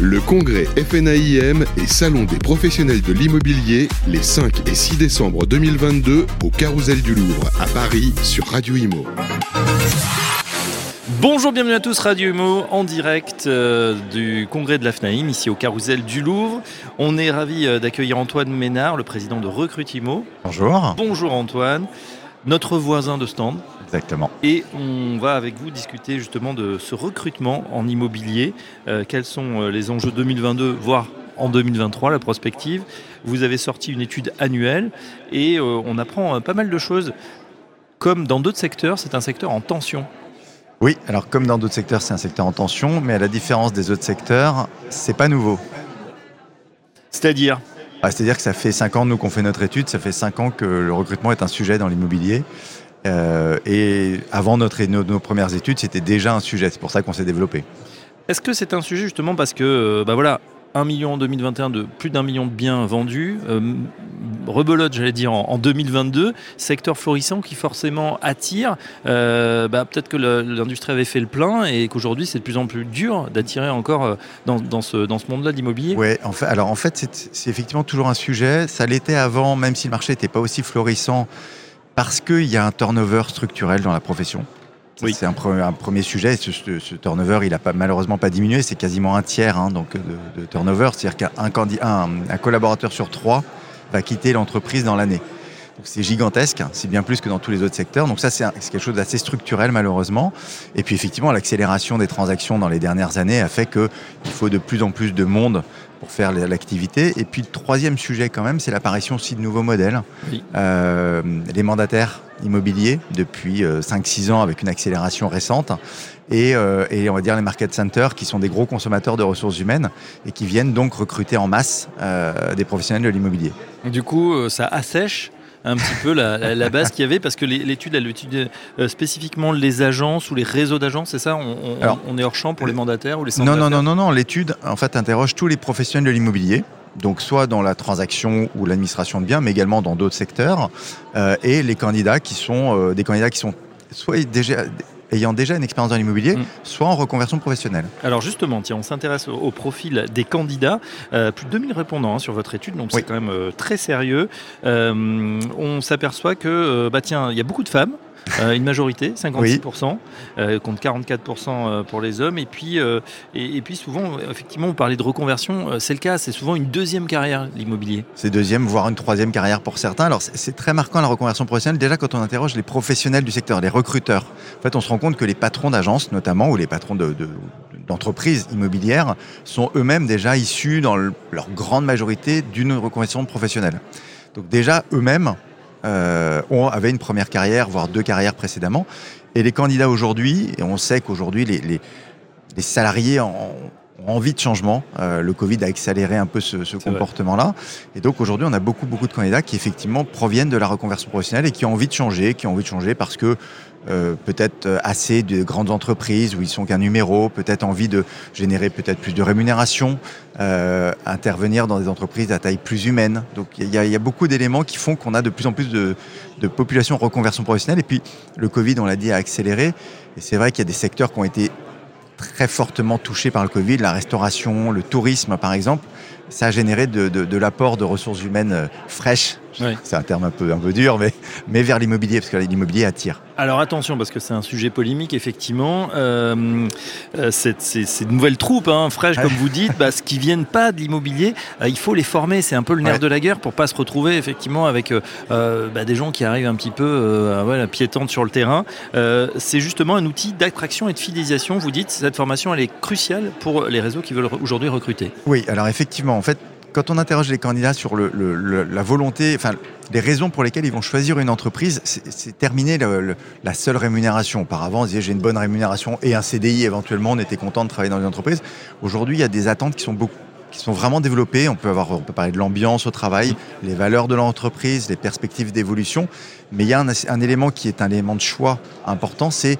Le congrès FNAIM et Salon des professionnels de l'immobilier les 5 et 6 décembre 2022 au Carousel du Louvre à Paris sur Radio Imo. Bonjour, bienvenue à tous, Radio Imo en direct euh, du congrès de l'AFNAIM, ici au Carousel du Louvre. On est ravi euh, d'accueillir Antoine Ménard, le président de Recrutimo. Bonjour. Bonjour Antoine, notre voisin de stand. Exactement. Et on va avec vous discuter justement de ce recrutement en immobilier. Euh, quels sont euh, les enjeux 2022, voire en 2023, la prospective? Vous avez sorti une étude annuelle et euh, on apprend euh, pas mal de choses. Comme dans d'autres secteurs, c'est un secteur en tension. Oui, alors comme dans d'autres secteurs, c'est un secteur en tension, mais à la différence des autres secteurs, c'est pas nouveau. C'est-à-dire? Ah, C'est-à-dire que ça fait 5 ans, nous, qu'on fait notre étude, ça fait 5 ans que le recrutement est un sujet dans l'immobilier. Euh, et avant notre, nos, nos premières études, c'était déjà un sujet. C'est pour ça qu'on s'est développé. Est-ce que c'est un sujet justement parce que, euh, bah voilà, 1 million en 2021 de plus d'un million de biens vendus, euh, rebelote j'allais dire en, en 2022, secteur florissant qui forcément attire. Euh, bah, Peut-être que l'industrie avait fait le plein et qu'aujourd'hui c'est de plus en plus dur d'attirer encore euh, dans, ce, dans ce monde-là de l'immobilier. Ouais, en fait, alors en fait, c'est effectivement toujours un sujet. Ça l'était avant, même si le marché n'était pas aussi florissant, parce qu'il y a un turnover structurel dans la profession. Oui. C'est un, pre- un premier sujet. Ce, ce- turnover, il n'a pas, malheureusement pas diminué. C'est quasiment un tiers hein, donc, de, de turnover. C'est-à-dire qu'un un, collaborateur sur trois va quitter l'entreprise dans l'année. C'est gigantesque, c'est bien plus que dans tous les autres secteurs. Donc ça, c'est quelque chose d'assez structurel malheureusement. Et puis effectivement, l'accélération des transactions dans les dernières années a fait qu'il faut de plus en plus de monde pour faire l'activité. Et puis le troisième sujet quand même, c'est l'apparition aussi de nouveaux modèles. Oui. Euh, les mandataires immobiliers depuis euh, 5-6 ans avec une accélération récente. Et, euh, et on va dire les market centers qui sont des gros consommateurs de ressources humaines et qui viennent donc recruter en masse euh, des professionnels de l'immobilier. Du coup, euh, ça assèche un petit peu la, la- la base qu'il y avait parce que l'é- l'étude, elle étudie euh, spécifiquement les agences ou les réseaux d'agences, c'est ça on, on- Alors, on est hors champ pour les mandataires ou les centres Non, non, non, non, non. L'étude, en fait, interroge tous les professionnels de l'immobilier. Donc, soit dans la transaction ou l'administration de biens, mais également dans d'autres secteurs. euh, et les candidats qui sont euh, des candidats qui sont soit déjà, ayant déjà une expérience dans l'immobilier, Mm. soit en reconversion professionnelle. Alors justement, tiens, on s'intéresse au, au profil des candidats. Euh, plus de 2000 répondants hein, sur votre étude, donc Oui. c'est quand même euh, très sérieux. Euh, on s'aperçoit que, bah tiens, il y a beaucoup de femmes. Euh, une majorité, 56%, euh, contre 44% euh, pour les hommes. Et puis, et, et puis souvent, effectivement, on parlait de reconversion. c'est le cas, c'est souvent une deuxième carrière, l'immobilier. C'est deuxième, voire une troisième carrière pour certains. Alors, c'est- très marquant la reconversion professionnelle. Déjà, quand on interroge les professionnels du secteur, les recruteurs, en fait, on se rend compte que les patrons d'agences, notamment, ou les patrons de- de- d'entreprises immobilières, sont eux-mêmes déjà issus, dans le- leur grande majorité, d'une reconversion professionnelle. Donc, déjà, eux-mêmes euh, ont, avaient une première carrière, voire deux carrières précédemment. Et les candidats aujourd'hui, et on sait qu'aujourd'hui, les, les- les salariés ont, ont envie de changement. Euh, le Covid a accéléré un peu ce, comportement-là. Et donc aujourd'hui, on a beaucoup, beaucoup de candidats qui effectivement proviennent de la reconversion professionnelle et qui ont envie de changer, qui ont envie de changer parce que euh, peut-être euh, assez de grandes entreprises où ils sont qu'un numéro, peut-être envie de générer peut-être plus de rémunération, euh, intervenir dans des entreprises à taille plus humaine. Donc il y, a- il y a beaucoup d'éléments qui font qu'on a de plus en plus de, de population en reconversion professionnelle. Et puis le Covid, on l'a dit, a accéléré. Et c'est vrai qu'il y a des secteurs qui ont été très fortement touchés par le Covid, la restauration, le tourisme par exemple, ça a généré de, de- de l'apport de ressources humaines euh, fraîches. Oui. C'est un terme un peu, un peu dur, mais, mais vers l'immobilier, parce que l'immobilier attire. Alors attention, parce que c'est un sujet polémique, effectivement. Euh, euh, cette- ces, ces nouvelles troupes, hein, fraîches, comme vous dites, bah, ce qui viennent pas de l'immobilier, euh, il faut les former. C'est un peu le nerf Ouais. de la guerre pour pas se retrouver, effectivement, avec euh, bah, des gens qui arrivent un petit peu ouais, piétantes sur le terrain. C'est justement un outil d'attraction et de fidélisation. Vous dites, cette formation, elle est cruciale pour les réseaux qui veulent aujourd'hui recruter. Oui, alors effectivement, en fait, quand on interroge les candidats sur la volonté, enfin, les raisons pour lesquelles ils vont choisir une entreprise, c'est le- la seule rémunération. Auparavant, on disait j'ai une bonne rémunération et un CDI éventuellement, on était content de travailler dans une entreprise. Aujourd'hui, il y a des attentes qui sont beaucoup qui sont vraiment développées. On peut avoir, on peut parler de l'ambiance au travail, les valeurs de l'entreprise, les perspectives d'évolution. Mais il y a un élément qui est un élément de choix important, c'est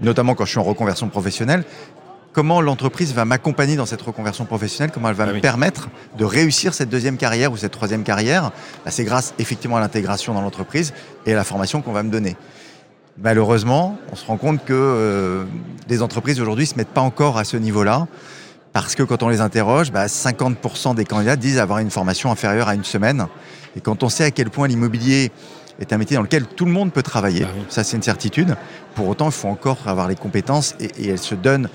notamment quand je suis en reconversion professionnelle, comment l'entreprise va m'accompagner dans cette reconversion professionnelle, comment elle va Ah me oui. permettre de réussir cette deuxième carrière ou cette troisième carrière. Bah, c'est grâce effectivement à l'intégration dans l'entreprise et à la formation qu'on va me donner. Malheureusement, on se rend compte que euh, les entreprises aujourd'hui ne se mettent pas encore à ce niveau-là. Parce que quand on les interroge, bah, 50% des candidats disent avoir une formation inférieure à une semaine. Et quand on sait à quel point l'immobilier est un métier dans lequel tout le monde peut travailler, Ah oui. ça c'est une certitude, pour autant il faut encore avoir les compétences et, et elles se donnent.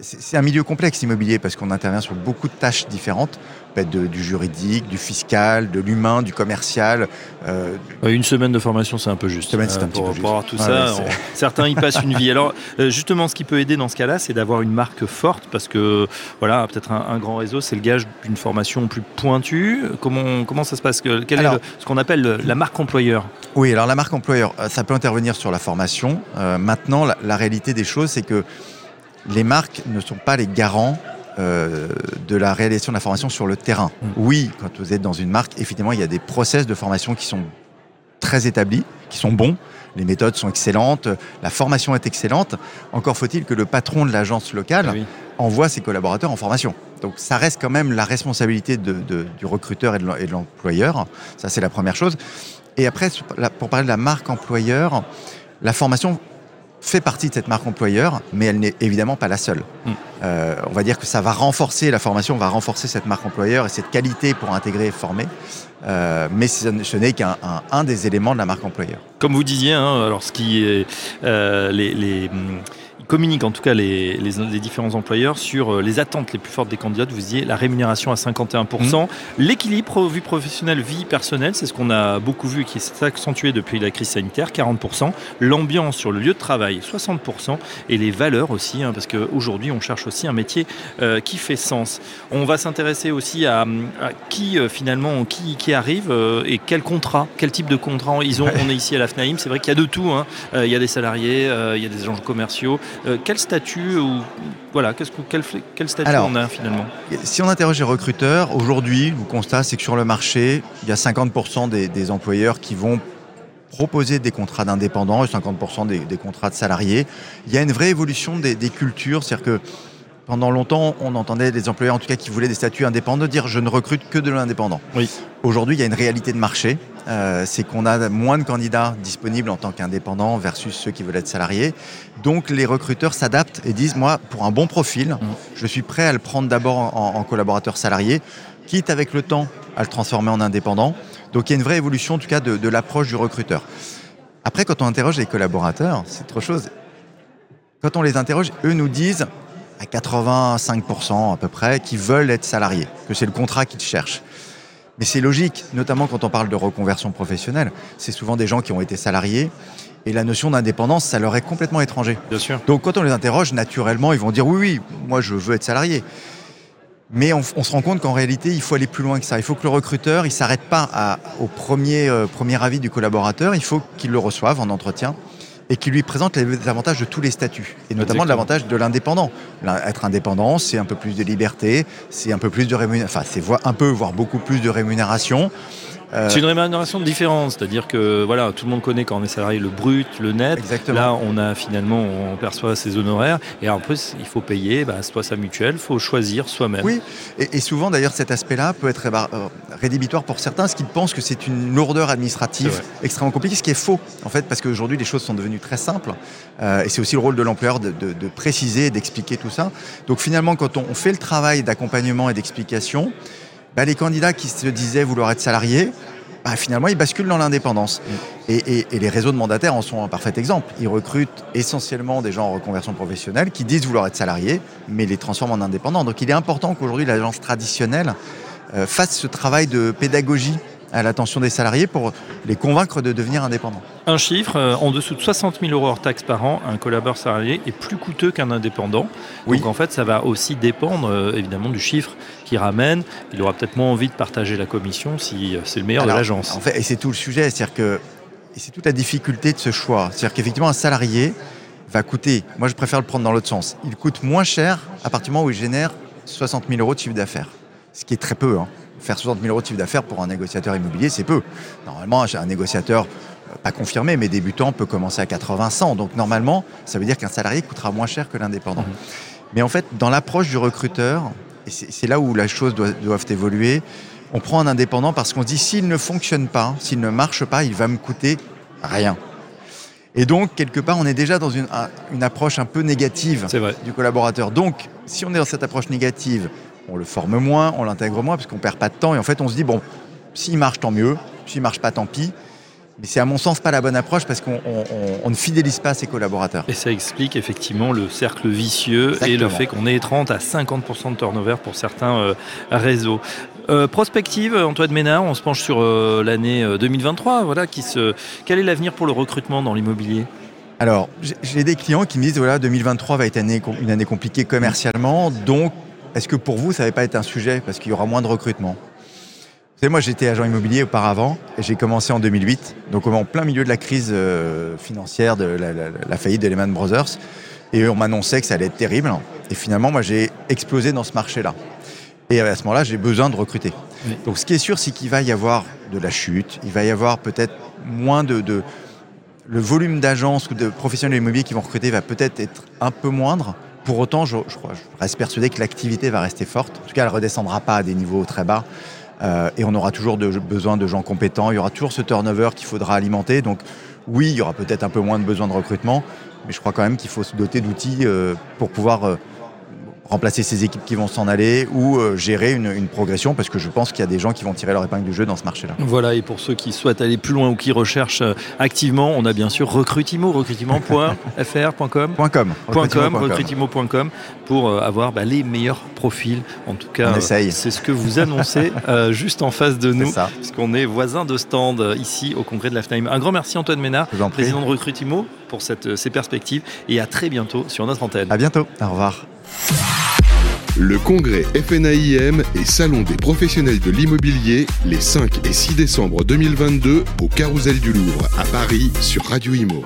C'est un milieu complexe l'immobilier parce qu'on intervient sur beaucoup de tâches différentes, être de- du juridique, du fiscal, de l'humain, du commercial. euh, Une semaine de formation, c'est un peu juste. Semaine, c'est un Euh, petit pour, peu juste. pour avoir tout Ouais, ça, on- certains y passent une vie. Alors, euh, justement, ce qui peut aider dans ce cas-là, c'est d'avoir une marque forte, parce que, voilà, peut-être un, un grand réseau, c'est le gage d'une formation plus pointue. Comment, comment ça se passe Que- Quel Alors- est le- ce qu'on appelle le- la marque employeur Oui, alors la marque employeur, ça peut intervenir sur la formation. Maintenant, la, la réalité des choses, c'est que les marques ne sont pas les garants euh, de la réalisation de la formation sur le terrain. Mm. Oui, quand vous êtes dans une marque, effectivement, il y a des process de formation qui sont très établis, qui sont bons. Les méthodes sont excellentes, la formation est excellente. Encore faut-il que le patron de l'agence locale oui. envoie ses collaborateurs en formation. Donc ça reste quand même la responsabilité de- de- du recruteur et de l'employeur. Ça, c'est la première chose. Et après, pour parler de la marque employeur, la formation fait partie de cette marque employeur, mais elle n'est évidemment pas la seule. Mm. Euh, on va dire que ça va renforcer, la formation va renforcer cette marque employeur et cette qualité pour intégrer et former. Euh, mais ce n'est qu'un un- un des éléments de la marque employeur. Comme vous disiez, hein, alors ce qui est euh, les, communiquent en tout cas les, les, les différents employeurs sur euh, les attentes les plus fortes des candidats. Vous disiez la rémunération à 51%, Mmh. l'équilibre vie professionnelle vie personnelle, c'est ce qu'on a beaucoup vu et qui s'est accentué depuis la crise sanitaire, 40%, l'ambiance sur le lieu de travail, 60%, et les valeurs aussi, hein, parce qu'aujourd'hui on cherche aussi un métier euh, qui fait sens. On va s'intéresser aussi à, à qui euh, finalement qui, qui arrive euh, et quel contrat, quel type de contrat ils ont. On est ici à la FNAIM, c'est vrai qu'il y a de tout. hein. Il y a des salariés, il y a des agents commerciaux. Euh, quel statut ou voilà, qu'est-ce que- quel, quel statut Alors, on a finalement? Si on interroge les recruteurs, aujourd'hui, le constat, c'est que sur le marché, il y a 50% des, des employeurs qui vont proposer des contrats d'indépendants et 50% des, des contrats de salariés. Il y a une vraie évolution des, des cultures, c'est-à-dire que pendant longtemps, on entendait des employeurs, en tout cas, qui voulaient des statuts indépendants, dire je ne recrute que de l'indépendant. Oui. Aujourd'hui, il y a une réalité de marché, euh, c'est qu'on a moins de candidats disponibles en tant qu'indépendants versus ceux qui veulent être salariés. Donc les recruteurs s'adaptent et disent, moi, pour un bon profil, je suis prêt à le prendre d'abord en, en collaborateur salarié, quitte avec le temps à le transformer en indépendant. Donc il y a une vraie évolution, en tout cas, de, de l'approche du recruteur. Après, quand on interroge les collaborateurs, c'est autre chose. Quand on les interroge, eux nous disent à 85% à peu près qu'ils veulent être salariés, que c'est le contrat qu'ils cherchent. Mais c'est logique, notamment quand on parle de reconversion professionnelle. C'est souvent des gens qui ont été salariés et la notion d'indépendance, ça leur est complètement étranger. Bien sûr. Donc quand on les interroge, naturellement, ils vont dire oui, oui, moi je veux être salarié. Mais on, on se rend compte qu'en réalité, il faut aller plus loin que ça. Il faut que le recruteur, il s'arrête pas à- au premier, euh, premier avis du collaborateur. Il faut qu'il le reçoive en entretien et qu'il lui présente les avantages de tous les statuts, et notamment Exactement. de l'avantage de l'indépendant. Être indépendant, c'est un peu plus de liberté, c'est un peu plus de rémunération, enfin c'est un peu, voire beaucoup plus de rémunération. Euh, C'est une rémunération différente, c'est-à-dire que voilà, tout le monde connaît quand on est salarié le brut, le net. Exactement. Là, on a finalement, on perçoit ses honoraires et en plus, il faut payer bah, soit sa mutuelle, il faut choisir soi-même. Oui, et, et souvent d'ailleurs cet aspect-là peut être rébar- euh, rédhibitoire pour certains, parce qu'ils pensent que c'est une lourdeur administrative extrêmement compliquée, ce qui est faux en fait, parce qu'aujourd'hui les choses sont devenues très simples, euh, et c'est aussi le rôle de l'employeur de, de- de préciser et d'expliquer tout ça. Donc finalement, quand on, on fait le travail d'accompagnement et d'explication, bah, les candidats qui se disaient vouloir être salariés, bah, finalement ils basculent dans l'indépendance. Et, et- et les réseaux de mandataires en sont un parfait exemple. Ils recrutent essentiellement des gens en reconversion professionnelle qui disent vouloir être salariés, mais les transforment en indépendants. Donc il est important qu'aujourd'hui l'agence traditionnelle euh, fasse ce travail de pédagogie à l'attention des salariés pour les convaincre de devenir indépendants. Un chiffre, euh, en dessous de 60 000 euros hors taxes par an, un collaborateur salarié est plus coûteux qu'un indépendant. Oui. Donc en fait, ça va aussi dépendre euh, évidemment du chiffre qu'il ramène. Il aura peut-être moins envie de partager la commission si euh, c'est le meilleur Alors, de l'agence. En fait, et c'est tout le sujet, c'est-à-dire que c'est toute la difficulté de ce choix. C'est-à-dire qu'effectivement, un salarié va coûter, moi je préfère le prendre dans l'autre sens, il coûte moins cher à partir du moment où il génère 60 000 euros de chiffre d'affaires. Ce qui est très peu. Hein. Faire 60 000 euros de chiffre d'affaires pour un négociateur immobilier, c'est peu. Normalement, un négociateur euh, pas confirmé, mais débutant peut commencer à 80, 100. Donc normalement, ça veut dire qu'un salarié coûtera moins cher que l'indépendant. Mhm. Mais en fait, dans l'approche du recruteur, et c'est là où les choses doivent, doivent évoluer, on prend un indépendant parce qu'on se dit s'il ne fonctionne pas, s'il ne marche pas, il va me coûter rien. Et donc, quelque part, on est déjà dans une, une approche un peu négative du collaborateur. Donc, si on est dans cette approche négative, on le forme moins, on l'intègre moins, parce qu'on perd pas de temps. Et en fait, on se dit, bon, s'il marche, tant mieux. S'il marche pas, tant pis. Mais c'est à mon sens pas la bonne approche parce qu'on ne fidélise pas ses collaborateurs. Et ça explique effectivement le cercle vicieux et le fait qu'on ait 30 à 50% de turnover pour certains euh, réseaux. Euh, prospective, Antoine Ménard, on se penche sur euh, l'année 2023. Voilà, qui se... Quel est l'avenir pour le recrutement dans l'immobilier? Alors, j'ai des clients qui me disent voilà, 2023 va être une année, une année compliquée commercialement. Donc, est-ce que pour vous, ça ne va pas être un sujet parce qu'il y aura moins de recrutement? Savez, moi j'étais agent immobilier auparavant et j'ai commencé en 2008, donc en plein milieu de la crise euh, financière, de la, faillite de Lehman Brothers. Et on m'annonçait que ça allait être terrible. Et finalement, moi j'ai explosé dans ce marché-là. Et à ce moment-là, j'ai besoin de recruter. Donc ce qui est sûr, c'est qu'il va y avoir de la chute, il va y avoir peut-être moins de, Le volume d'agences ou de professionnels immobiliers qui vont recruter va peut-être être un peu moindre. Pour autant, je, je, je reste persuadé que l'activité va rester forte. En tout cas, elle ne redescendra pas à des niveaux très bas. Euh, et on aura toujours besoin de gens compétents. Il y aura toujours ce turnover qu'il faudra alimenter. Donc oui, il y aura peut-être un peu moins de besoin de recrutement, mais je crois quand même qu'il faut se doter d'outils euh, pour pouvoir euh, remplacer ces équipes qui vont s'en aller ou euh, gérer une, progression parce que je pense qu'il y a des gens qui vont tirer leur épingle du jeu dans ce marché-là. Voilà, et pour ceux qui souhaitent aller plus loin ou qui recherchent euh, activement, on a bien sûr recrutimo, recrutimo.fr.com, .com, recrutimo.com pour euh, avoir bah, les meilleurs profils. En tout cas, c'est ce que vous annoncez juste en face de nous, puisqu'on est voisins de stand ici au congrès de la FNAIM. Un grand merci Antoine Ménard, président de Recrutimo, pour cette, ces perspectives et à très bientôt sur notre antenne. À bientôt, au revoir. Le congrès FNAIM et Salon des professionnels de l'immobilier les 5 et 6 décembre 2022 au Carousel du Louvre à Paris sur Radio Imo.